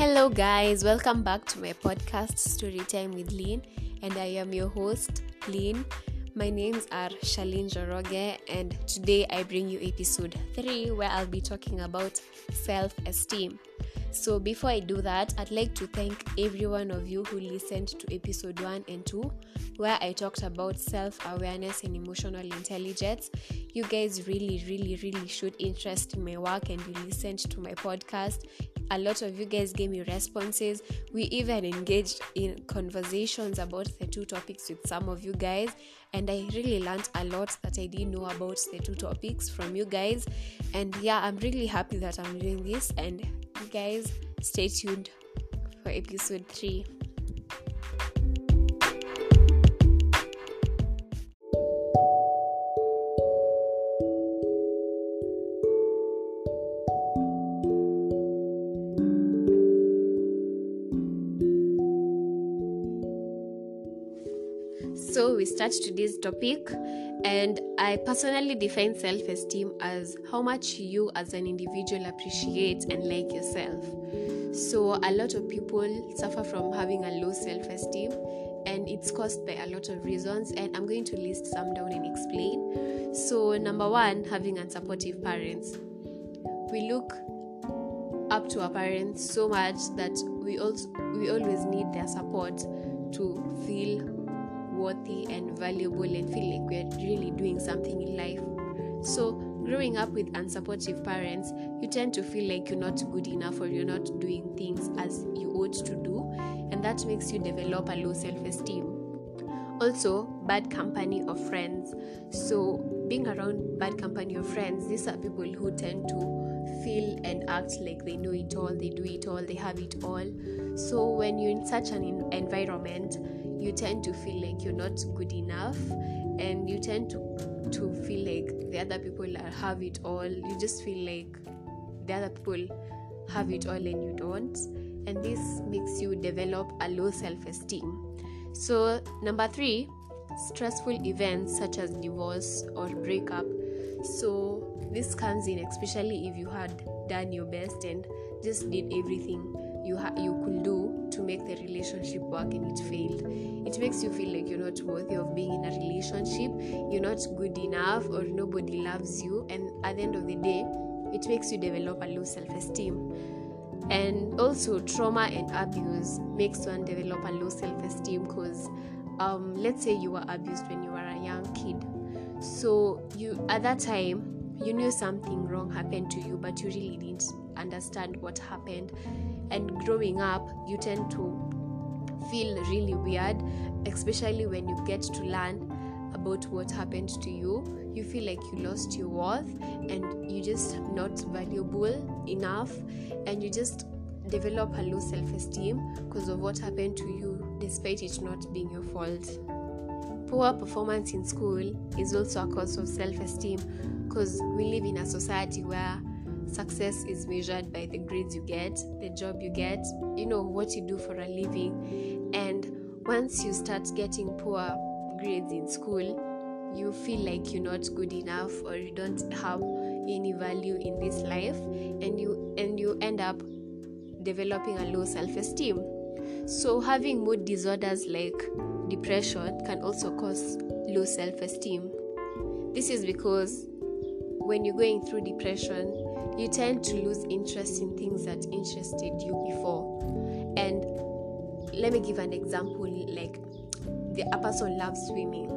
Hello, guys, welcome back to my podcast Storytime with Lean, and I am your host, Lean. My names are Shalin Njoroge, and today I bring you episode 3 where I'll be talking about self esteem. So, before I do that, I'd like to thank every one of you who listened to episode 1 and 2, where I talked about self awareness and emotional intelligence. You guys really, really, really showed interest in my work and you listened to my podcast. A lot of you guys gave me responses. We even engaged in conversations about the two topics with some of you guys, and I really learned a lot that I didn't know about the two topics from you guys. And yeah, I'm really happy that I'm doing this and you guys stay tuned for episode 3 start today's topic and i personally define self-esteem as how much you as an individual appreciate and like yourself. So a lot of people suffer from having a low self-esteem and it's caused by a lot of reasons and i'm going to list some down and explain. So number one having unsupportive parents. We look up to our parents so much that we also we always need their support to feel worthy and valuable and feel like we're really doing something in life. So, growing up with unsupportive parents, you tend to feel like you're not good enough or you're not doing things as you ought to do, and that makes you develop a low self esteem. Also, bad company of friends. So, being around bad company of friends, these are people who tend to feel and act like they know it all, they do it all, they have it all. So, when you're in such an environment, you tend to feel like you're not good enough and you tend to to feel like the other people have it all. You just feel like the other people have it all and you don't. And this makes you develop a low self-esteem. So number three stressful events such as divorce or breakup. So this comes in especially if you had done your best and just did everything you ha- you could do to make the relationship work and it failed. It makes you feel like you're not worthy of being in a relationship. You're not good enough or nobody loves you. And at the end of the day it makes you develop a low self-esteem. And also trauma and abuse makes one develop a low self-esteem because um, let's say you were abused when you were a young kid. So you at that time you knew something wrong happened to you but you really didn't understand what happened and growing up you tend to feel really weird especially when you get to learn about what happened to you. You feel like you lost your worth and you just not valuable enough and you just develop a low self-esteem because of what happened to you despite it not being your fault. Poor performance in school is also a cause of self-esteem because we live in a society where success is measured by the grades you get, the job you get, you know, what you do for a living. And once you start getting poor grades in school, you feel like you're not good enough or you don't have any value in this life and you and you end up developing a low self-esteem. So having mood disorders like depression can also cause low self-esteem. This is because when you're going through depression, you tend to lose interest in things that interested you before. And let me give an example like the a person loves swimming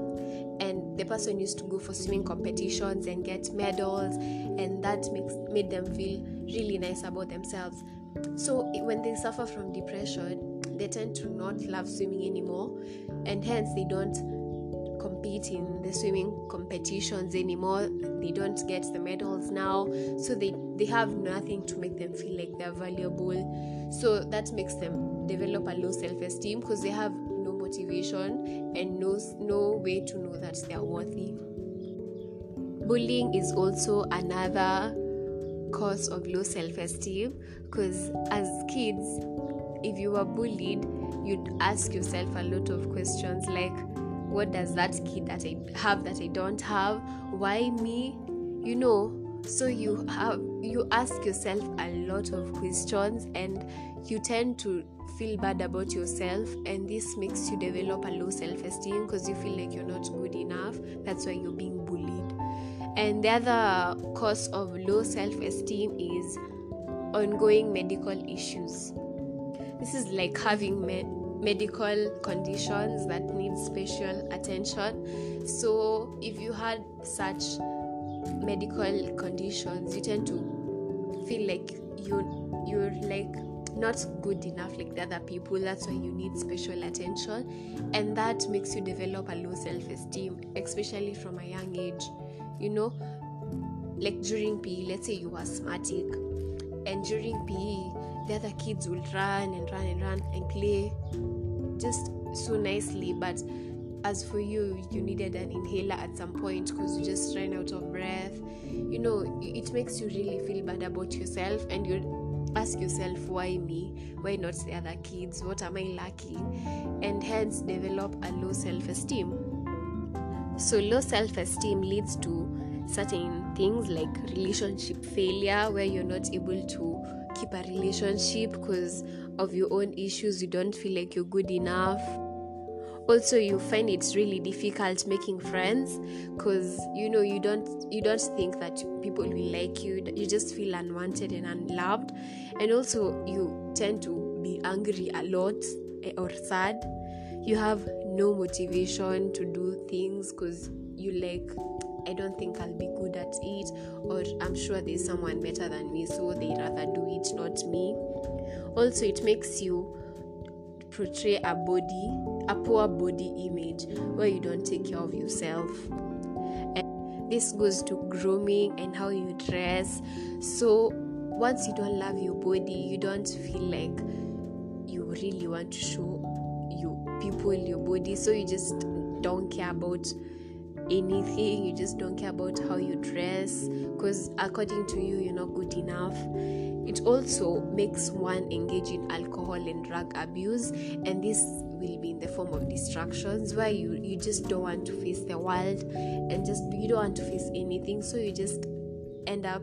and the person used to go for swimming competitions and get medals and that makes made them feel really nice about themselves. So when they suffer from depression, they tend to not love swimming anymore and hence they don't compete in the swimming competitions anymore. They don't get the medals now so they they have nothing to make them feel like they're valuable. So that makes them develop a low self-esteem because they have no motivation and no no way to know that they're worthy. Bullying is also another cause of low self-esteem because as kids if you were bullied you'd ask yourself a lot of questions like what does that kid that I have that I don't have? Why me? You know, so you have you ask yourself a lot of questions and you tend to feel bad about yourself and this makes you develop a low self-esteem because you feel like you're not good enough that's why you're being bullied and the other cause of low self-esteem is ongoing medical issues this is like having me- medical conditions that need special attention. So if you had such medical conditions you tend to feel like you you're like not good enough like the other people. That's why you need special attention. And that makes you develop a low self-esteem especially from a young age you know? Like during PE let's say you were asthmatic and during PE the other kids will run and run and run and play just so nicely but as for you you needed an inhaler at some point because you just ran out of breath. You know it makes you really feel bad about yourself and you ask yourself why me? Why not the other kids? What am i lacking? And hence develop a low self-esteem. So low self-esteem leads to certain things like relationship failure where you're not able to keep a relationship because of your own issues you don't feel like you're good enough. Also you find it's really difficult making friends because you know you don't you don't think that people will like you you just feel unwanted and unloved. And also you tend to be angry a lot eh, or sad. You have no motivation to do things because you like I don't think I'll be good at it, or I'm sure there's someone better than me, so they rather do it, not me. Also, it makes you portray a body, a poor body image where you don't take care of yourself. And this goes to grooming and how you dress. So once you don't love your body, you don't feel like you really want to show you people your body. So you just don't care about anything you just don't care about how you dress because according to you you're not good enough. It also makes one engage in alcohol and drug abuse and this will be in the form of distractions where you you just don't want to face the world and just you don't want to face anything so you just end up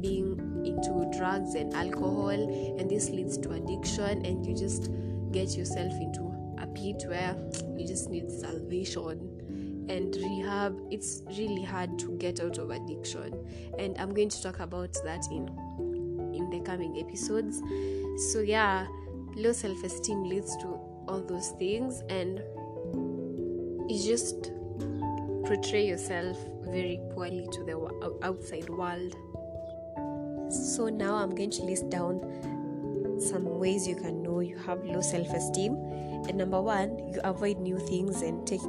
being into drugs and alcohol and this leads to addiction and you just get yourself into a pit where you just need salvation and rehab it's really hard to get out of addiction. And i'm going to talk about that in in the coming episodes. So yeah low self-esteem leads to all those things and you just portray yourself very poorly to the outside world. So now i'm going to list down some ways you can know you have low self-esteem. And number one you avoid new things and take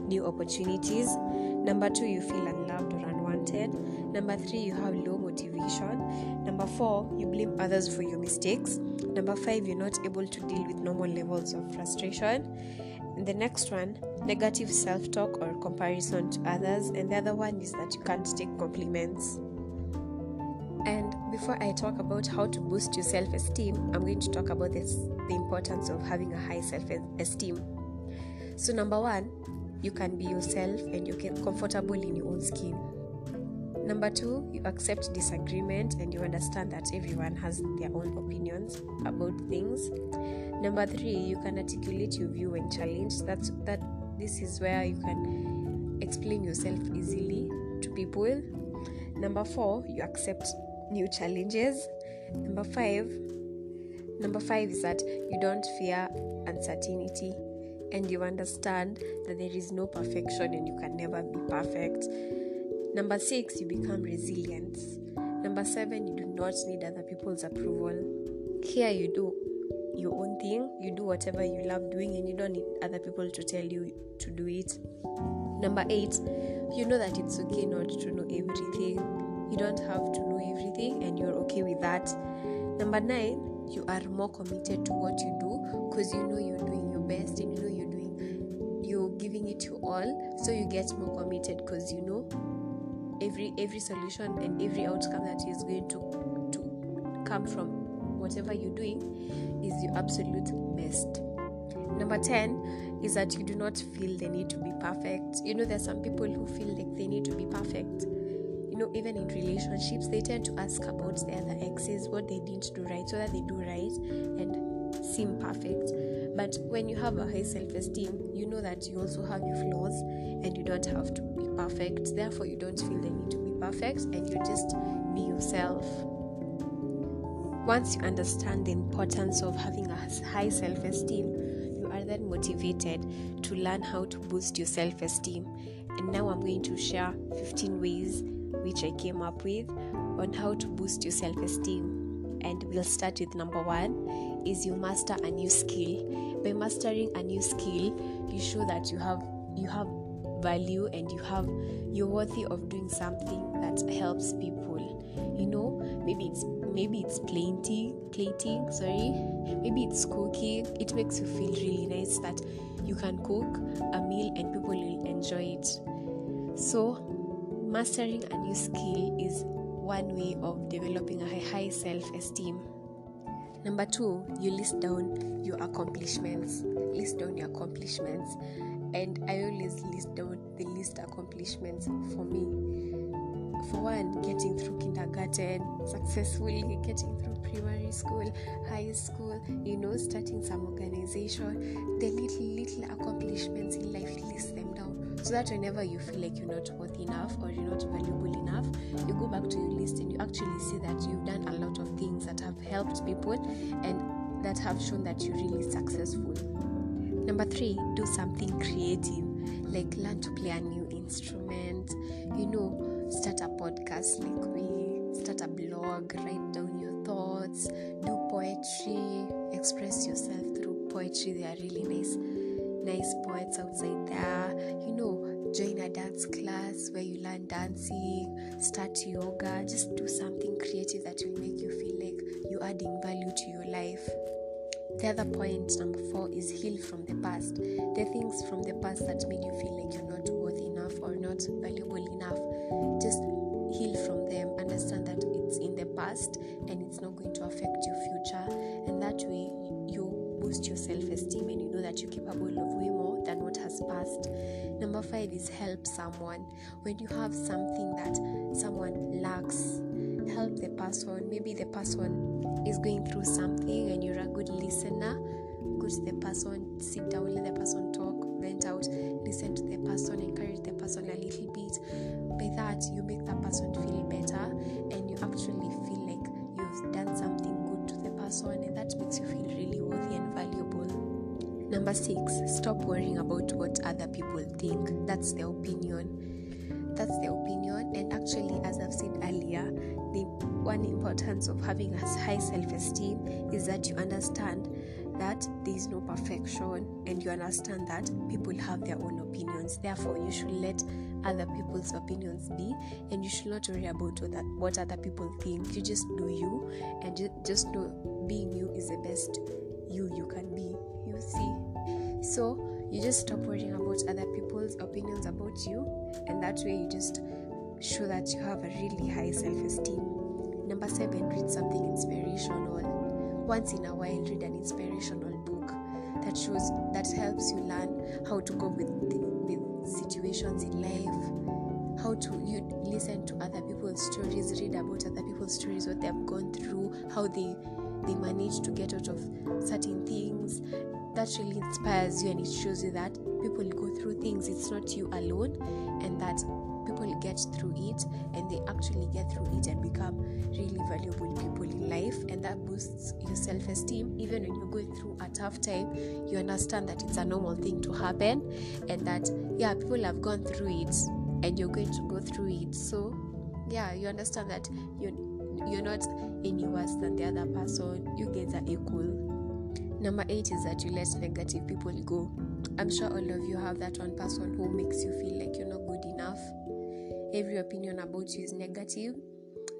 new opportunities. Number two, you feel unloved or unwanted. Number three, you have low motivation. Number four, you blame others for your mistakes. Number five, you're not able to deal with normal levels of frustration. And the next one, negative self talk or comparison to others. And the other one is that you can't take compliments. And before I talk about how to boost your self esteem, I'm going to talk about this, the importance of having a high self esteem. So, number one, you can be yourself and you get comfortable in your own skin. Number two, you accept disagreement and you understand that everyone has their own opinions about things. Number three, you can articulate your view when challenged. That's that this is where you can explain yourself easily to people. Number four, you accept new challenges. Number five, number five is that you don't fear uncertainty and you understand that there is no perfection and you can never be perfect. Number six, you become resilient. Number seven, you do not need other people's approval. Here, you do your own thing, you do whatever you love doing, and you don't need other people to tell you to do it. Number eight, you know that it's okay not to know everything. You don't have to know everything, and you're okay with that. Number nine, you are more committed to what you do because you know you're doing your best and you know you're doing you're giving it your all so you get more committed because you know every every solution and every outcome that is going to to come from whatever you're doing is your absolute best. Number 10 is that you do not feel the need to be perfect. You know there's some people who feel like they need to be perfect know, even in relationships, they tend to ask about the other exes, what they didn't do right, so that they do right and seem perfect. But when you have a high self esteem, you know that you also have your flaws and you don't have to be perfect. Therefore, you don't feel the need to be perfect and you just be yourself. Once you understand the importance of having a high self esteem, you are then motivated to learn how to boost your self esteem. And now I'm going to share 15 ways which I came up with on how to boost your self esteem. And we'll start with number one is you master a new skill. By mastering a new skill, you show that you have you have value and you have you're worthy of doing something that helps people. You know, maybe it's maybe it's plating, plating, sorry, maybe it's cooking. It makes you feel really nice that you can cook a meal and people will enjoy it. So Mastering a new skill is one way of developing a high self esteem. Number two, you list down your accomplishments. List down your accomplishments. And I always list down the list accomplishments for me. For one, getting through kindergarten, successfully getting through primary school, high school, you know, starting some organization, the little, little accomplishments in life, list them down so that whenever you feel like you're not worth enough or you're not valuable enough, you go back to your list and you actually see that you've done a lot of things that have helped people and that have shown that you're really successful. Number three, do something creative, like learn to play a new instrument, you know, start a podcast like we, start a blog, write down your thoughts, do poetry, express yourself through poetry. They are really nice nice poets outside there. You know, join a dance class where you learn dancing, start yoga, just do something creative that will make you feel like you're adding value to your life. The other point, number four, is heal from the past. The things from the past that made you feel like you're not worth enough or not valuable enough. Just heal from them. Understand that it's in the past and it's not going to affect your future. And that way, boost your self esteem and you know that you're capable of way more than what has passed. Number five is help someone. When you have something that someone lacks, help the person. Maybe the person is going through something and you're a good listener. Go to the person, sit down, let the person talk, vent out, listen to the person, encourage the person a little bit. By that, you make that person feel better and you actually feel like you've done something person, and that makes you feel really worthy and valuable. Number six, stop worrying about what other people think. That's their opinion. That's their opinion. And actually, as I've said earlier, the one importance of having a high self esteem is that you understand that there is no perfection and you understand that people have their own opinions. Therefore, you should let other people's opinions be and you should not worry about what, other people think. You just do you and just know being you is the best you you can be. You see. So you just stop worrying about other people's opinions about you, and that way you just show that you have a really high self esteem. Number seven, read something inspirational. Once in a while, read an inspirational book that shows that helps you learn how to cope with, with situations in life, how to you listen to other people's stories, read about other people's stories, what they've gone through, how they they manage to get out of certain things that really inspires you and it shows you that people go through things. It's not you alone and that people get through it and they actually get through it and become really valuable people in life and that boosts your self-esteem. Even when you're going through a tough time you understand that it's a normal thing to happen and that yeah people have gone through it and you're going to go through it. So yeah you understand that you're you're not any worse than the other person you guys are equal Number eight is that you let negative people go. I'm sure all of you have that one person who makes you feel like you're not good enough. Every opinion about you is negative.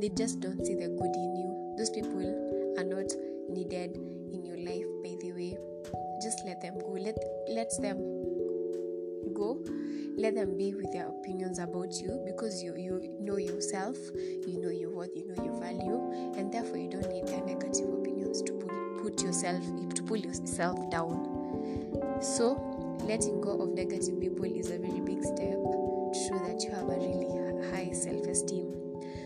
They just don't see the good in you. Those people are not needed in your life, by the way. Just let them go. Let let them go. Let them be with their opinions about you because you you know yourself, you know your worth, you know your value, and therefore you don't need their negative opinions to put put yourself to pull yourself down so letting go of negative people is a very big step to show that you have a really high self-esteem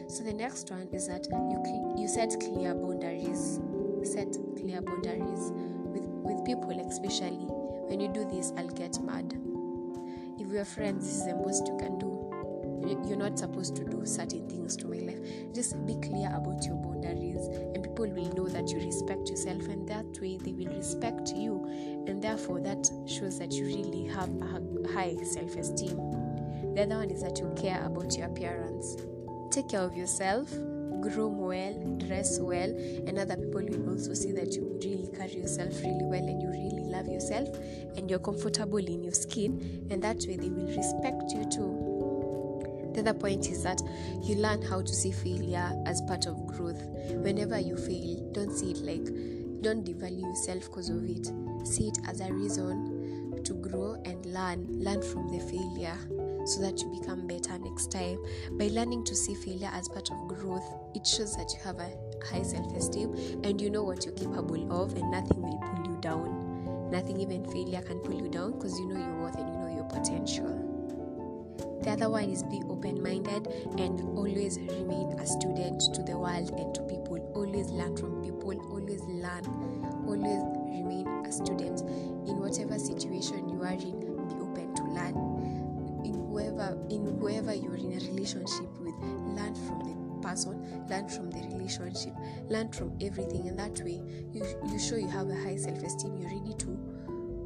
So the next one is that you you set clear boundaries. Set clear boundaries with with people, especially when you do this. I'll get mad. If we're friends, this is the most you can do. You're not supposed to do certain things to my life. Just be clear about your boundaries, and people will know that you respect yourself, and that way they will respect you, and therefore that shows that you really have a high self esteem. The other one is that you care about your appearance. Take care of yourself, groom well, dress well, and other people will also see that you really carry yourself really well and you really love yourself and you're comfortable in your skin, and that way they will respect you too. The other point is that you learn how to see failure as part of growth. Whenever you fail, don't see it like, don't devalue yourself because of it. See it as a reason to grow and learn. Learn from the failure so that you become better next time. By learning to see failure as part of growth, it shows that you have a high self esteem and you know what you're capable of, and nothing will pull you down. Nothing, even failure, can pull you down because you know your worth and you know your potential. The other one is be open minded and always remain a student to the world and to people. Always learn from people, always learn, always remain a student. In whatever situation you are in, be open to learn. Whoever in whoever you're in a relationship with, learn from the person, learn from the relationship, learn from everything, and that way you you show you have a high self-esteem, you're ready to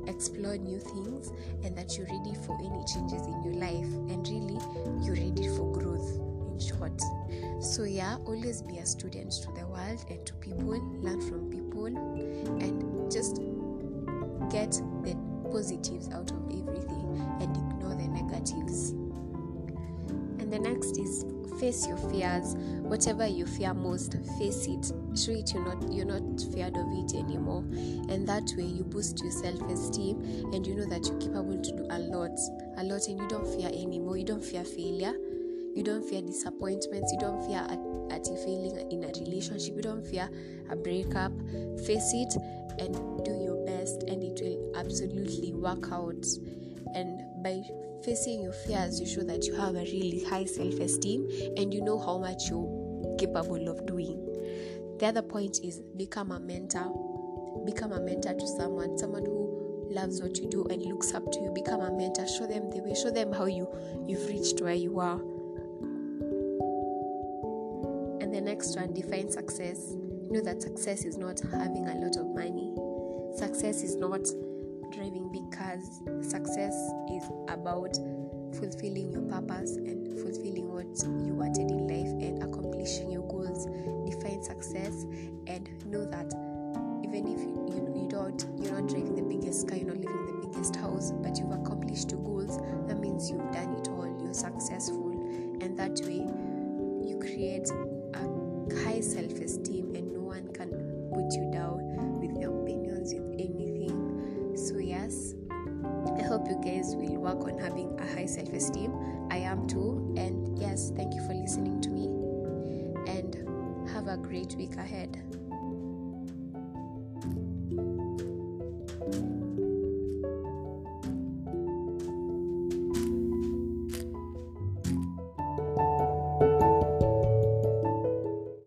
explore new things and that you're ready for any changes in your life. And really you're ready for growth in short. So yeah always be a student to the world and to people learn from people and just get the positives out of everything and the negatives. And the next is face your fears. Whatever you fear most face it. Show it you're not you're not feared of it anymore. And that way you boost your self-esteem and you know that you're capable to do a lot a lot. And you don't fear anymore. You don't fear failure. You don't fear disappointments. You don't fear at, at failing in a relationship. You don't fear a breakup. Face it and do your best and it will absolutely work out. And by facing your fears you show that you have a really high self-esteem and you know how much you're capable of doing. The other point is become a mentor. Become a mentor to someone someone who loves what you do and looks up to you. Become a mentor. Show them the way. Show them how you you've reached where you are. And the next one define success. You know that success is not having a lot of money. Success is not driving cars success is about fulfilling your purpose and fulfilling what you wanted in life and accomplishing your goals. Define success and know that even if you, you, you don't you're not driving the biggest car you're not living in the biggest house but you've accomplished your goals that means you've done it all. You're successful. And that way you create a high self-esteem work on having a high self esteem. I am too. And yes, thank you for listening to me. And have a great week ahead.